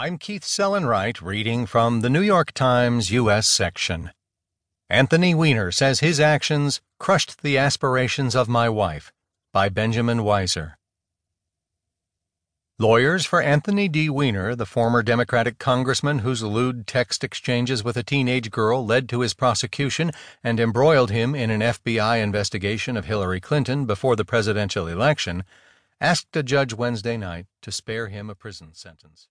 I'm Keith Sellon-Wright reading from the New York Times U.S. section. Anthony Weiner says his actions crushed the aspirations of my wife by Benjamin Weiser. Lawyers for Anthony D. Weiner, the former Democratic congressman whose lewd text exchanges with a teenage girl led to his prosecution and embroiled him in an FBI investigation of Hillary Clinton before the presidential election, asked a judge Wednesday night to spare him a prison sentence.